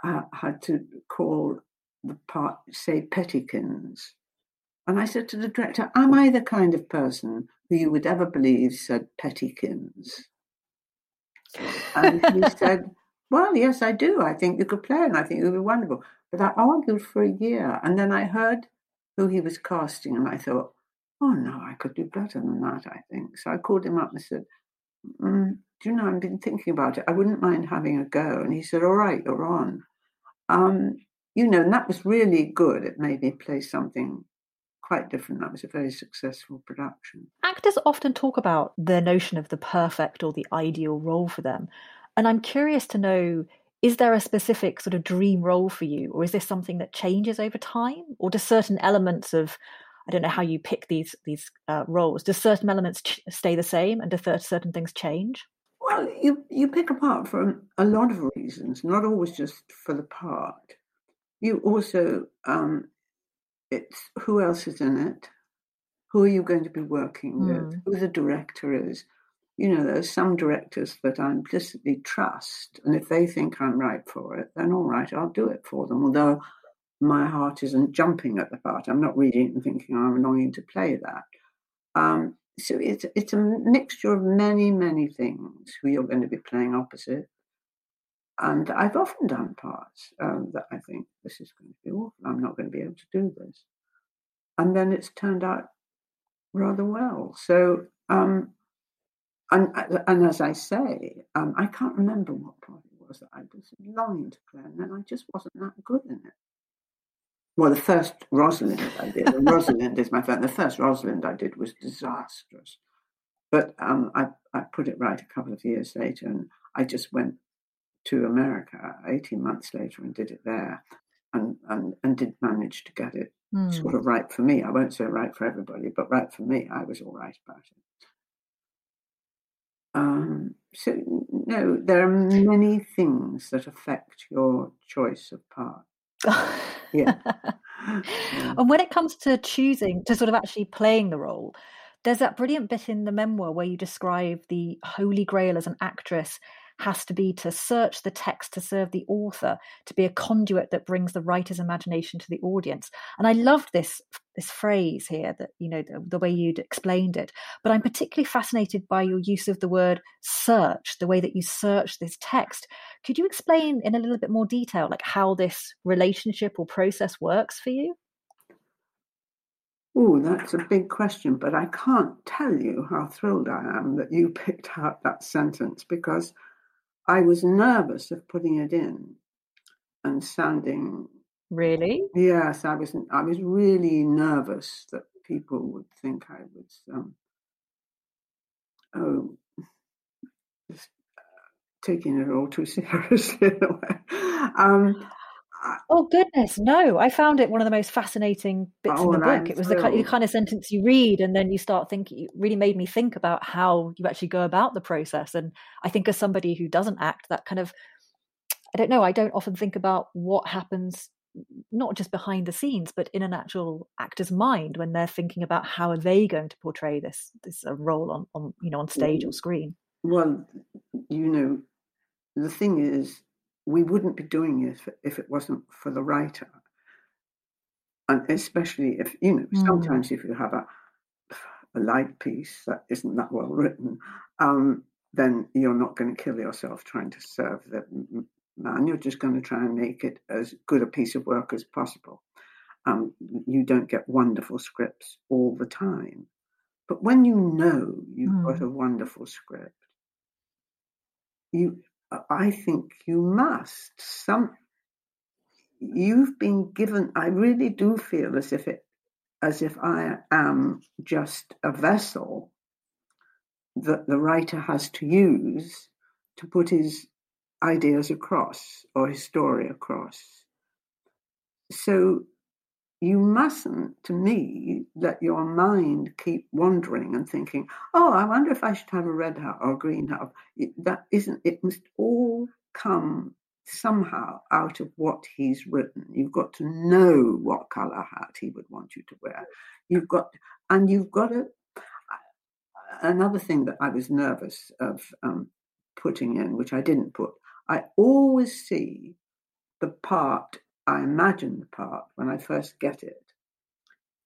I had to call the part say Pettikins. And I said to the director, Am I the kind of person who you would ever believe said Pettikins? And he said, Well, yes, I do. I think you could play and I think it would be wonderful. But I argued for a year and then I heard who he was casting and I thought, Oh no, I could do better than that, I think. So I called him up and said, mm, Do you know, I've been thinking about it. I wouldn't mind having a go. And he said, All right, you're on. Um, you know, and that was really good. It made me play something quite different. That was a very successful production. Actors often talk about the notion of the perfect or the ideal role for them. And I'm curious to know is there a specific sort of dream role for you, or is this something that changes over time, or do certain elements of I don't know how you pick these these uh, roles. Do certain elements ch- stay the same, and do certain things change? Well, you you pick a part for a lot of reasons, not always just for the part. You also, um, it's who else is in it, who are you going to be working mm. with, hmm. who the director is. You know, there's some directors that I implicitly trust, and if they think I'm right for it, then all right, I'll do it for them. Although my heart isn't jumping at the part, I'm not reading it and thinking I'm longing to play that. Um, so it's it's a mixture of many many things who you're going to be playing opposite. And I've often done parts um, that I think this is going to be awful. I'm not going to be able to do this, and then it's turned out rather well. So, um, and and as I say, um, I can't remember what part it was that I was longing to play, and then I just wasn't that good in it. Well, the first Rosalind I did, Rosalind is my first. The first Rosalind I did was disastrous, but um, I I put it right a couple of years later, and I just went to America 18 months later and did it there, and and and did manage to get it mm. sort of right for me. I won't say right for everybody, but right for me. I was all right about it. Um, so no, there are many things that affect your choice of part. Yeah. Mm. And when it comes to choosing to sort of actually playing the role, there's that brilliant bit in the memoir where you describe the holy grail as an actress has to be to search the text to serve the author, to be a conduit that brings the writer's imagination to the audience. And I loved this this phrase here that you know the, the way you'd explained it. But I'm particularly fascinated by your use of the word search, the way that you search this text. Could you explain in a little bit more detail, like how this relationship or process works for you? Oh, that's a big question, but I can't tell you how thrilled I am that you picked out that sentence because I was nervous of putting it in and sounding. Really? Yes, I was. I was really nervous that people would think I was. Um, oh, just taking it all too seriously in a way. Um, Oh goodness, no! I found it one of the most fascinating bits oh, in the book. It was the kind, the kind, of sentence you read, and then you start thinking. It really made me think about how you actually go about the process. And I think, as somebody who doesn't act, that kind of, I don't know. I don't often think about what happens, not just behind the scenes, but in an actual actor's mind when they're thinking about how are they going to portray this this uh, role on on you know on stage or screen. Well, you know, the thing is we wouldn't be doing it if, if it wasn't for the writer. And especially if, you know, mm. sometimes if you have a, a light piece that isn't that well written, um, then you're not going to kill yourself trying to serve the man. You're just going to try and make it as good a piece of work as possible. Um, you don't get wonderful scripts all the time. But when you know you've mm. got a wonderful script, you I think you must. Some you've been given. I really do feel as if it, as if I am just a vessel that the writer has to use to put his ideas across or his story across. So you mustn't, to me, let your mind keep wandering and thinking, oh, I wonder if I should have a red hat or a green hat. That isn't, it must all come somehow out of what he's written. You've got to know what colour hat he would want you to wear. You've got, and you've got to, another thing that I was nervous of um, putting in, which I didn't put, I always see the part I imagine the part when I first get it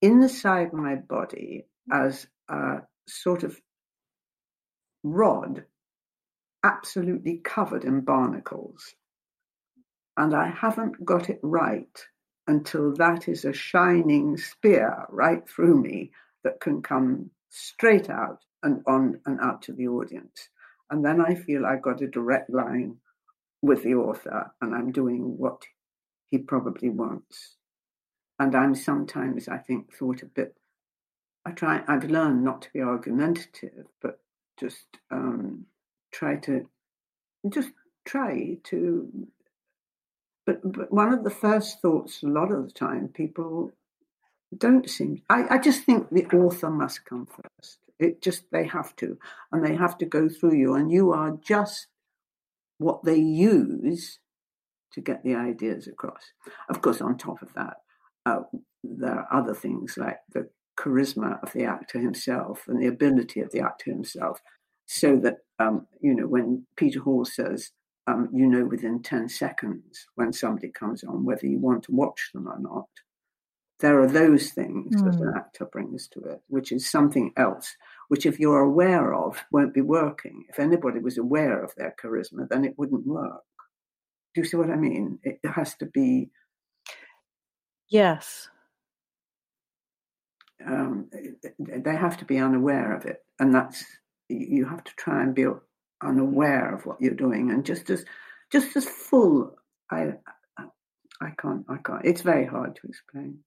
in the side of my body as a sort of rod absolutely covered in barnacles. And I haven't got it right until that is a shining spear right through me that can come straight out and on and out to the audience. And then I feel I've got a direct line with the author and I'm doing what he probably wants. And I'm sometimes, I think, thought a bit. I try. I've learned not to be argumentative, but just um, try to just try to but, but one of the first thoughts, a lot of the time, people don't seem. I, I just think the author must come first. It just they have to, and they have to go through you, and you are just what they use to get the ideas across. Of course, on top of that, uh, there are other things like the charisma of the actor himself and the ability of the actor himself, so that um, you know when Peter Hall says, um, you know, within ten seconds when somebody comes on whether you want to watch them or not. There are those things mm. that an hmm. actor brings to it, which is something else, which if you're aware of, won't be working. If anybody was aware of their charisma, then it wouldn't work. Do you see what I mean? It has to be. Yes. Um, they have to be unaware of it, and that's you have to try and be unaware of what you're doing, and just as just as full. I I can't I can't. It's very hard to explain.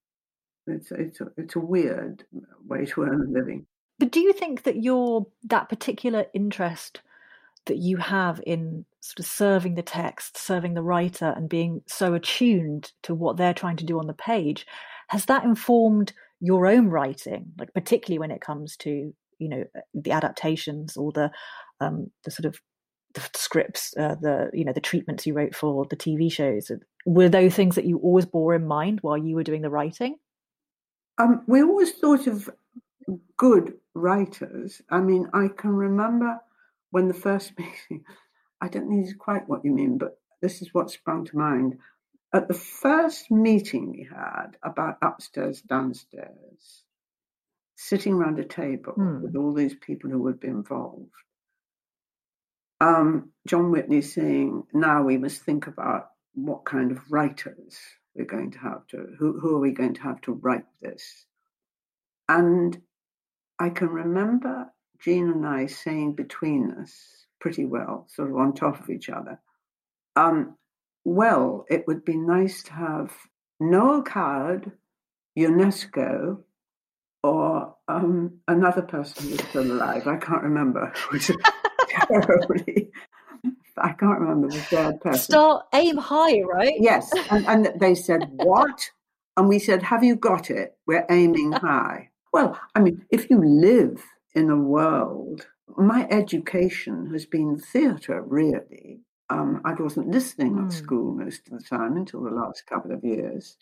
It's it's a, it's a weird way to earn a living. But do you think that your that particular interest that you have in sort of serving the text, serving the writer, and being so attuned to what they're trying to do on the page, has that informed your own writing? Like particularly when it comes to you know the adaptations or the um, the sort of the scripts, uh, the you know the treatments you wrote for the TV shows. Were those things that you always bore in mind while you were doing the writing? Um, we always thought of good writers. I mean, I can remember when the first meeting, I don't think know quite what you mean, but this is what sprung to mind. At the first meeting we had about upstairs, downstairs, sitting around a table hmm. with all these people who would be involved, um, John Whitney saying, now we must think about what kind of writers we're going to have to, who, who are we going to have to write this? And I can remember Jean and I saying between us pretty well, sort of on top of each other, um, well, it would be nice to have Noel Coward, Ionesco, or um, another person who's still alive. I can't remember. terribly I can't remember the third person. Start aim high, right? Yes. And, and they said, What? And we said, Have you got it? We're aiming high. Well, I mean, if you live in a world, my education has been theatre, really. Um, I wasn't listening at hmm. school most of the time until the last couple of years.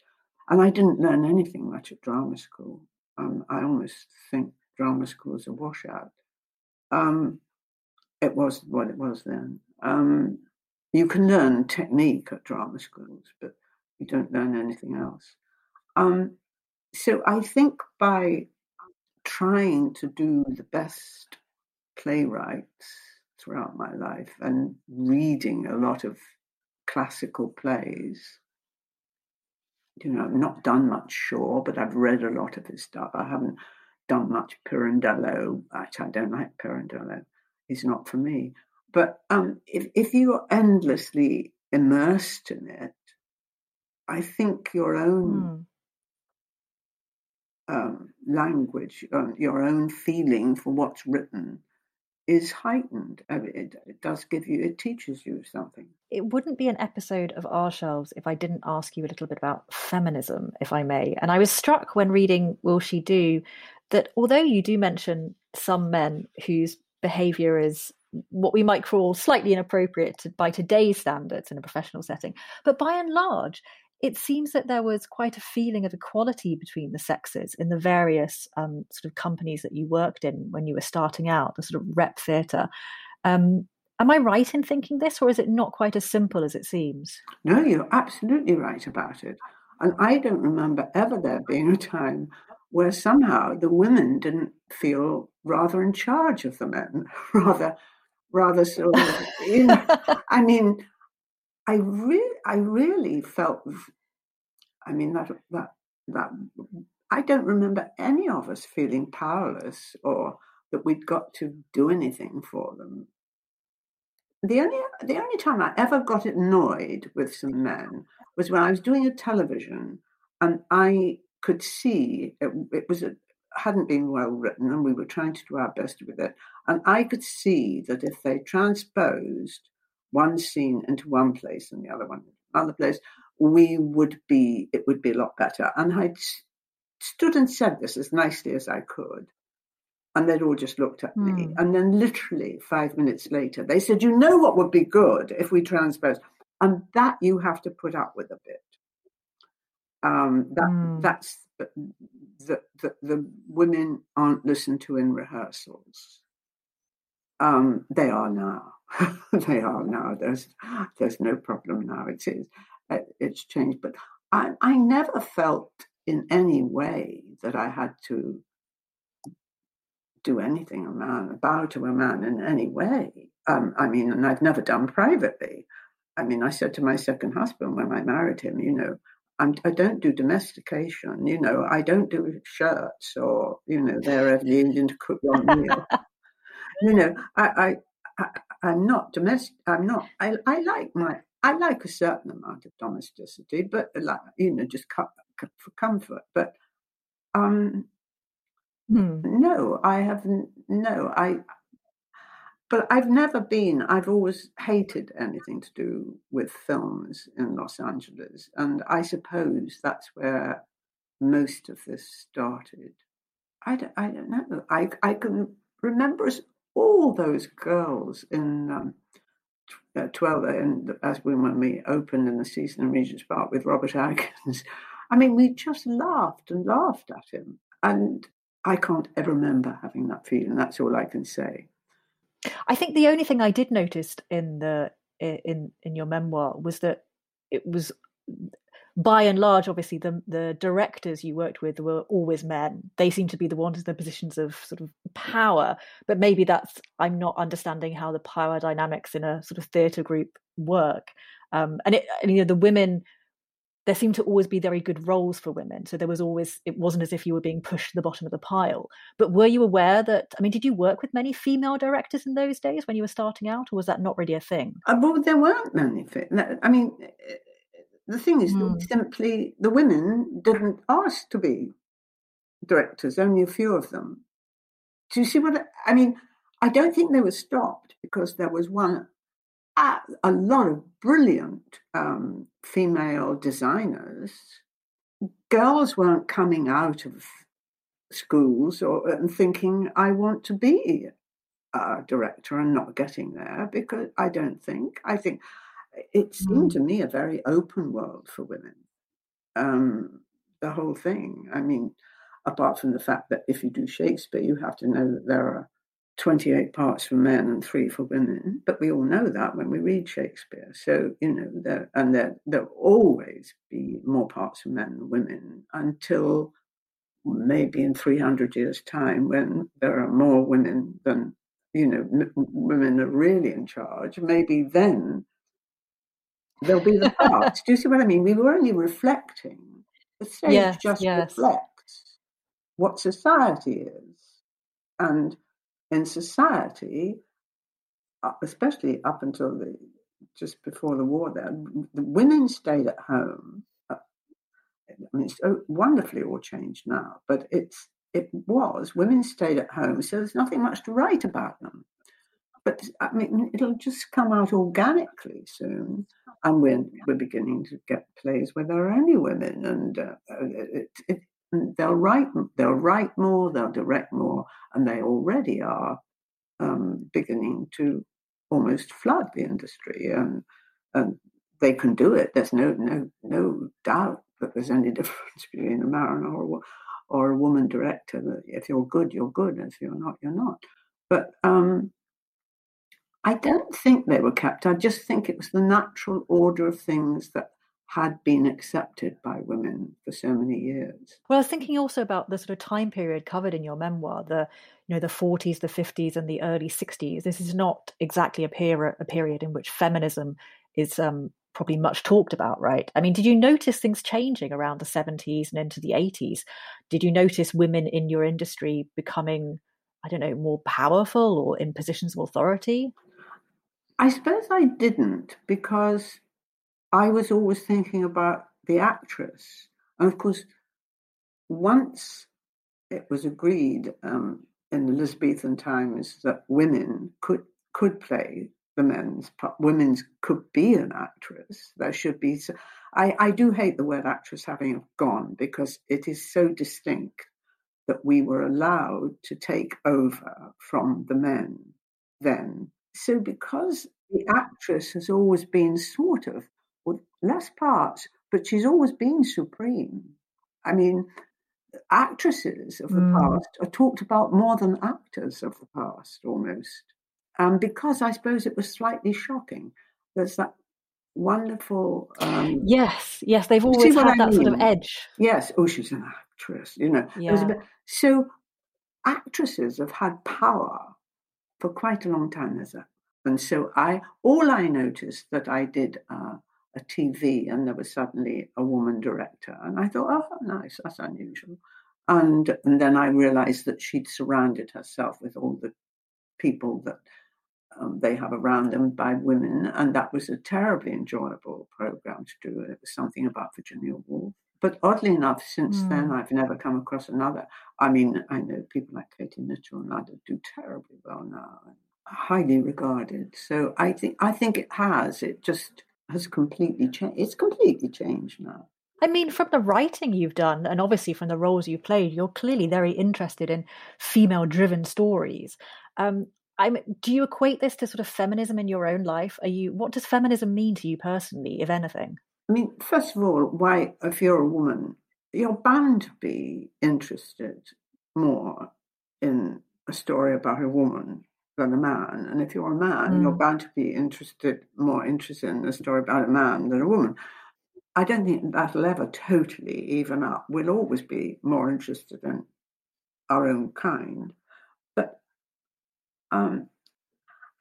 And I didn't learn anything much at drama school. Um, I almost think drama school is a washout. Um, it was what it was then. Um, you can learn technique at drama schools, but you don't learn anything else. Um, so I think by trying to do the best playwrights throughout my life and reading a lot of classical plays, you know, I've not done much Shaw, but I've read a lot of his stuff. I haven't done much Pirandello. Actually, I don't like Pirandello. He's not for me. But um, if, if you're endlessly immersed in it, I think your own mm. um, language, uh, your own feeling for what's written is heightened. I mean, it, it, does give you, it teaches you something. It wouldn't be an episode of Our Shelves if I didn't ask you a little bit about feminism, if I may. And I was struck when reading Will She Do that although you do mention some men whose behavior is what we might call slightly inappropriate by today's standards in a professional setting. But by and large, it seems that there was quite a feeling of equality between the sexes in the various um, sort of companies that you worked in when you were starting out, the sort of rep theatre. Um, am I right in thinking this, or is it not quite as simple as it seems? No, you're absolutely right about it. And I don't remember ever there being a time where somehow the women didn't feel rather in charge of the men, rather rather so. you know, I mean, I really, I really felt. I mean that that that I don't remember any of us feeling powerless or that we'd got to do anything for them. The only the only time I ever got annoyed with some men was when I was doing a television and I could see it, it was a, hadn't been well written and we were trying to do our best with it. And I could see that if they transposed one scene into one place and the other one into another place, we would be, it would be a lot better. And I stood and said this as nicely as I could. And they'd all just looked at me. Hmm. And then, literally five minutes later, they said, You know what would be good if we transpose? And that you have to put up with a bit. Um, that Hmm. That's the, the, the women aren't listened to in rehearsals. Um, they are now. they are now. There's there's no problem now. It's it's, it's changed, but I, I never felt in any way that I had to do anything a man, bow to a man in any way. Um, I mean, and I've never done privately. I mean, I said to my second husband when I married him, you know, I'm, I don't do domestication. You know, I don't do shirts or you know, they're the Indian to cook your meal. you know, I, I, I I'm not domestic. I'm not. I, I like my. I like a certain amount of domesticity, but like you know, just for comfort. But um, Hmm. no, I haven't. No, I. But I've never been. I've always hated anything to do with films in Los Angeles, and I suppose that's where most of this started. I don't, I don't know. I I can remember us all those girls in um, uh, twelve and as we when we opened in the season in Regent's Park with Robert Atkins. I mean, we just laughed and laughed at him, and I can't ever remember having that feeling. That's all I can say. I think the only thing I did notice in the in in your memoir was that it was by and large, obviously, the the directors you worked with were always men. They seem to be the ones in the positions of sort of power. But maybe that's I'm not understanding how the power dynamics in a sort of theatre group work. Um, and it, and, you know, the women there seemed to always be very good roles for women. So there was always, it wasn't as if you were being pushed to the bottom of the pile. But were you aware that, I mean, did you work with many female directors in those days when you were starting out, or was that not really a thing? Uh, well, there weren't many. I mean, the thing is, Hmm. simply the women didn't ask to be directors. Only a few of them. Do you see what I- I mean? I don't think they were stopped because there was one, a, a lot of brilliant um, female designers. Girls weren't coming out of schools or and thinking, "I want to be a director," and not getting there because I don't think. I think it seemed Mm. to me a very open world for women. Um, the whole thing. I mean, apart from the fact that if you do Shakespeare, you have to know that there are 28 parts for men and three for women. But we all know that when we read Shakespeare. So, you know, there, and there, there'll always be more parts for men than women until maybe in 300 years' time when there are more women than, you know, m- women are really in charge. Maybe then there'll be the parts. Do you see what I mean? We were only reflecting. The stage Yes, just yes. reflects what society is. And in society, uh, especially up until the just before the war, there the women stayed at home. Uh, I mean, it's oh, wonderfully all changed now, but it's it was women stayed at home, so there's nothing much to write about them. But I mean, it'll just come out organically soon, and we're we're beginning to get plays where there are only women, and uh, it, it, they'll write they'll write more, they'll direct more, and they already are um, beginning to almost flood the industry, and, and they can do it. There's no no no doubt that there's any difference between a man or or a woman director. If you're good, you're good. If you're not, you're not. But um, I don't think they were kept. I just think it was the natural order of things that had been accepted by women for so many years. Well, I was thinking also about the sort of time period covered in your memoir, the you know the 40s, the 50s, and the early 60s. This is not exactly a period a period in which feminism is um, probably much talked about, right? I mean, did you notice things changing around the 70s and into the 80s? Did you notice women in your industry becoming, I don't know, more powerful or in positions of authority? I suppose I didn't because I was always thinking about the actress. And of course, once it was agreed um, in Elizabethan times that women could could play the men's part, women's could be an actress. There should be, I, I do hate the word actress having gone because it is so distinct that we were allowed to take over from the men then. So because the actress has always been sort of, with less parts, but she's always been supreme. I mean, actresses of the mm. past are talked about more than actors of the past almost. And because I suppose it was slightly shocking. There's that wonderful. Um, yes, yes, they've always had that mean? sort of edge. Yes, oh, she's an actress, you know. Yeah. Bit, so actresses have had power for quite a long time as a, and so I all I noticed that I did uh, a TV and there was suddenly a woman director, and I thought, oh, nice, that's unusual. And, and then I realized that she'd surrounded herself with all the people that um, they have around them by women, and that was a terribly enjoyable program to do. It was something about Virginia Woolf. But oddly enough, since mm. then, I've never come across another. I mean, I know people like Katie Mitchell and others do terribly well now, highly regarded. So I think I think it has. It just has completely changed. It's completely changed now. I mean, from the writing you've done, and obviously from the roles you've played, you're clearly very interested in female-driven stories. Um, I'm, do you equate this to sort of feminism in your own life? Are you? What does feminism mean to you personally, if anything? I mean, first of all, why, if you're a woman, you're bound to be interested more in a story about a woman than a man. And if you're a man, mm. you're bound to be interested, more interested in a story about a man than a woman. I don't think that'll ever totally even up. We'll always be more interested in our own kind. But um,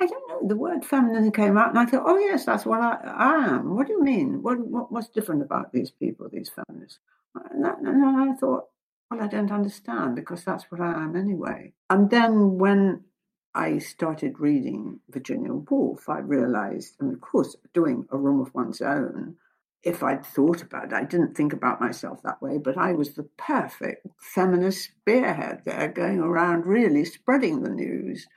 I don't know. The word feminine came out, and I thought, oh yes, that's what I, I am. What do you mean? What, what, what's different about these people, these feminists? And, that, and I thought, well, I don't understand because that's what I am anyway. And then when I started reading Virginia Woolf, I realized, and of course, doing a room of one's own, if I'd thought about it, I didn't think about myself that way, but I was the perfect feminist spearhead there, going around really spreading the news.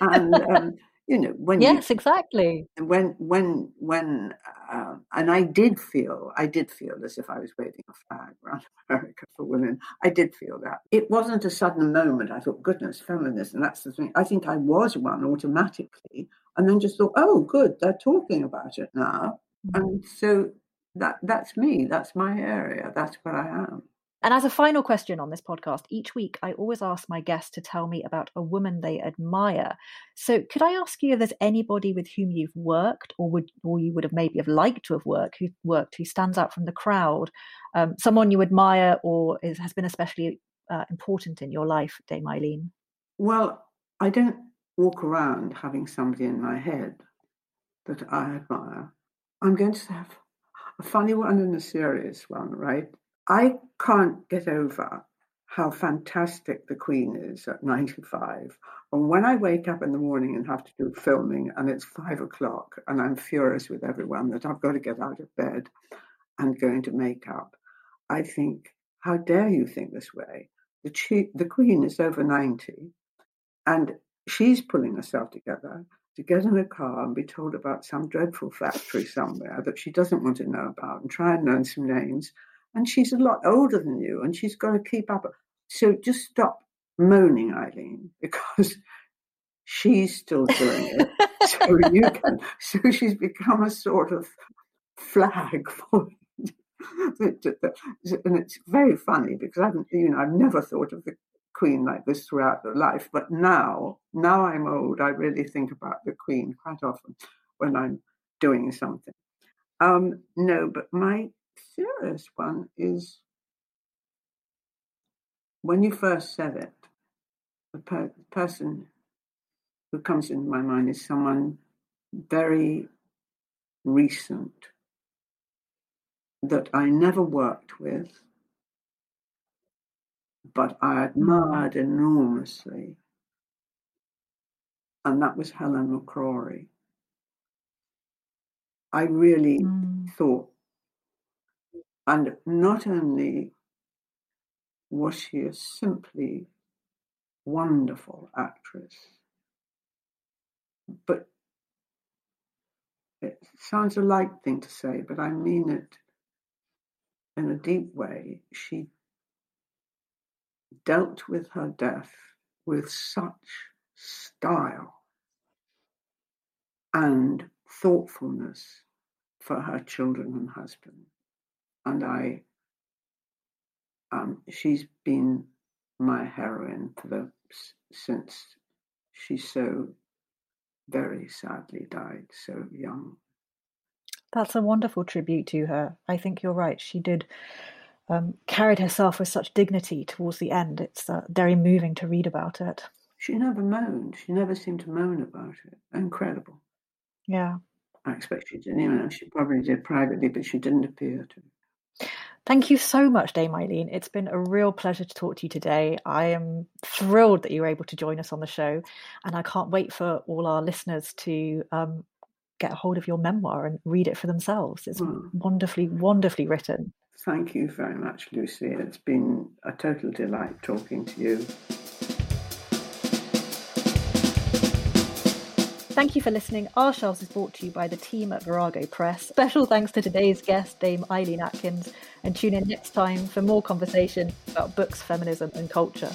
And um, you know, when yes, you, exactly. When when when, uh, and I did feel, I did feel as if I was waving a flag around America for women. I did feel that it wasn't a sudden moment. I thought, goodness, feminism. That's the thing. I think I was one automatically, and then just thought, oh, good, they're talking about it now, mm-hmm. and so that that's me. That's my area. That's what I am. And as a final question on this podcast, each week I always ask my guests to tell me about a woman they admire. So, could I ask you if there's anybody with whom you've worked, or would, or you would have maybe have liked to have worked, who worked, who stands out from the crowd, um, someone you admire, or is, has been especially uh, important in your life, Dame Eileen? Well, I don't walk around having somebody in my head that I admire. I'm going to have a funny one and a serious one, right? I can't get over how fantastic the Queen is at 95. And when I wake up in the morning and have to do filming and it's five o'clock and I'm furious with everyone that I've got to get out of bed and go into makeup, I think, how dare you think this way? The, the Queen is over 90 and she's pulling herself together to get in a car and be told about some dreadful factory somewhere that she doesn't want to know about and try and learn some names. And she's a lot older than you and she's got to keep up. So just stop moaning, Eileen, because she's still doing it. so you can. So she's become a sort of flag for. and it's very funny because I've, you know, I've never thought of the Queen like this throughout the life. But now, now I'm old, I really think about the Queen quite often when I'm doing something. Um, no, but my serious one is when you first said it, the per- person who comes into my mind is someone very recent that I never worked with but I admired enormously. And that was Helen McCrory. I really mm. thought, and not only was she a simply wonderful actress, but it sounds a light thing to say, but I mean it in a deep way, she dealt with her death with such style and thoughtfulness for her children and husband. And I, um, she's been my heroine for the since she so very sadly died so young. That's a wonderful tribute to her. I think you're right. She did um, carried herself with such dignity towards the end. It's uh, very moving to read about it. She never moaned. She never seemed to moan about it. Incredible. Yeah. I expect she didn't. You know, she probably did privately, but she didn't appear to. Thank you so much, Dame Eileen. It's been a real pleasure to talk to you today. I am thrilled that you were able to join us on the show, and I can't wait for all our listeners to um, get a hold of your memoir and read it for themselves. It's mm. wonderfully, wonderfully written. Thank you very much, Lucy. It's been a total delight talking to you. Thank you for listening. Our Shelves is brought to you by the team at Virago Press. Special thanks to today's guest, Dame Eileen Atkins, and tune in next time for more conversation about books, feminism, and culture.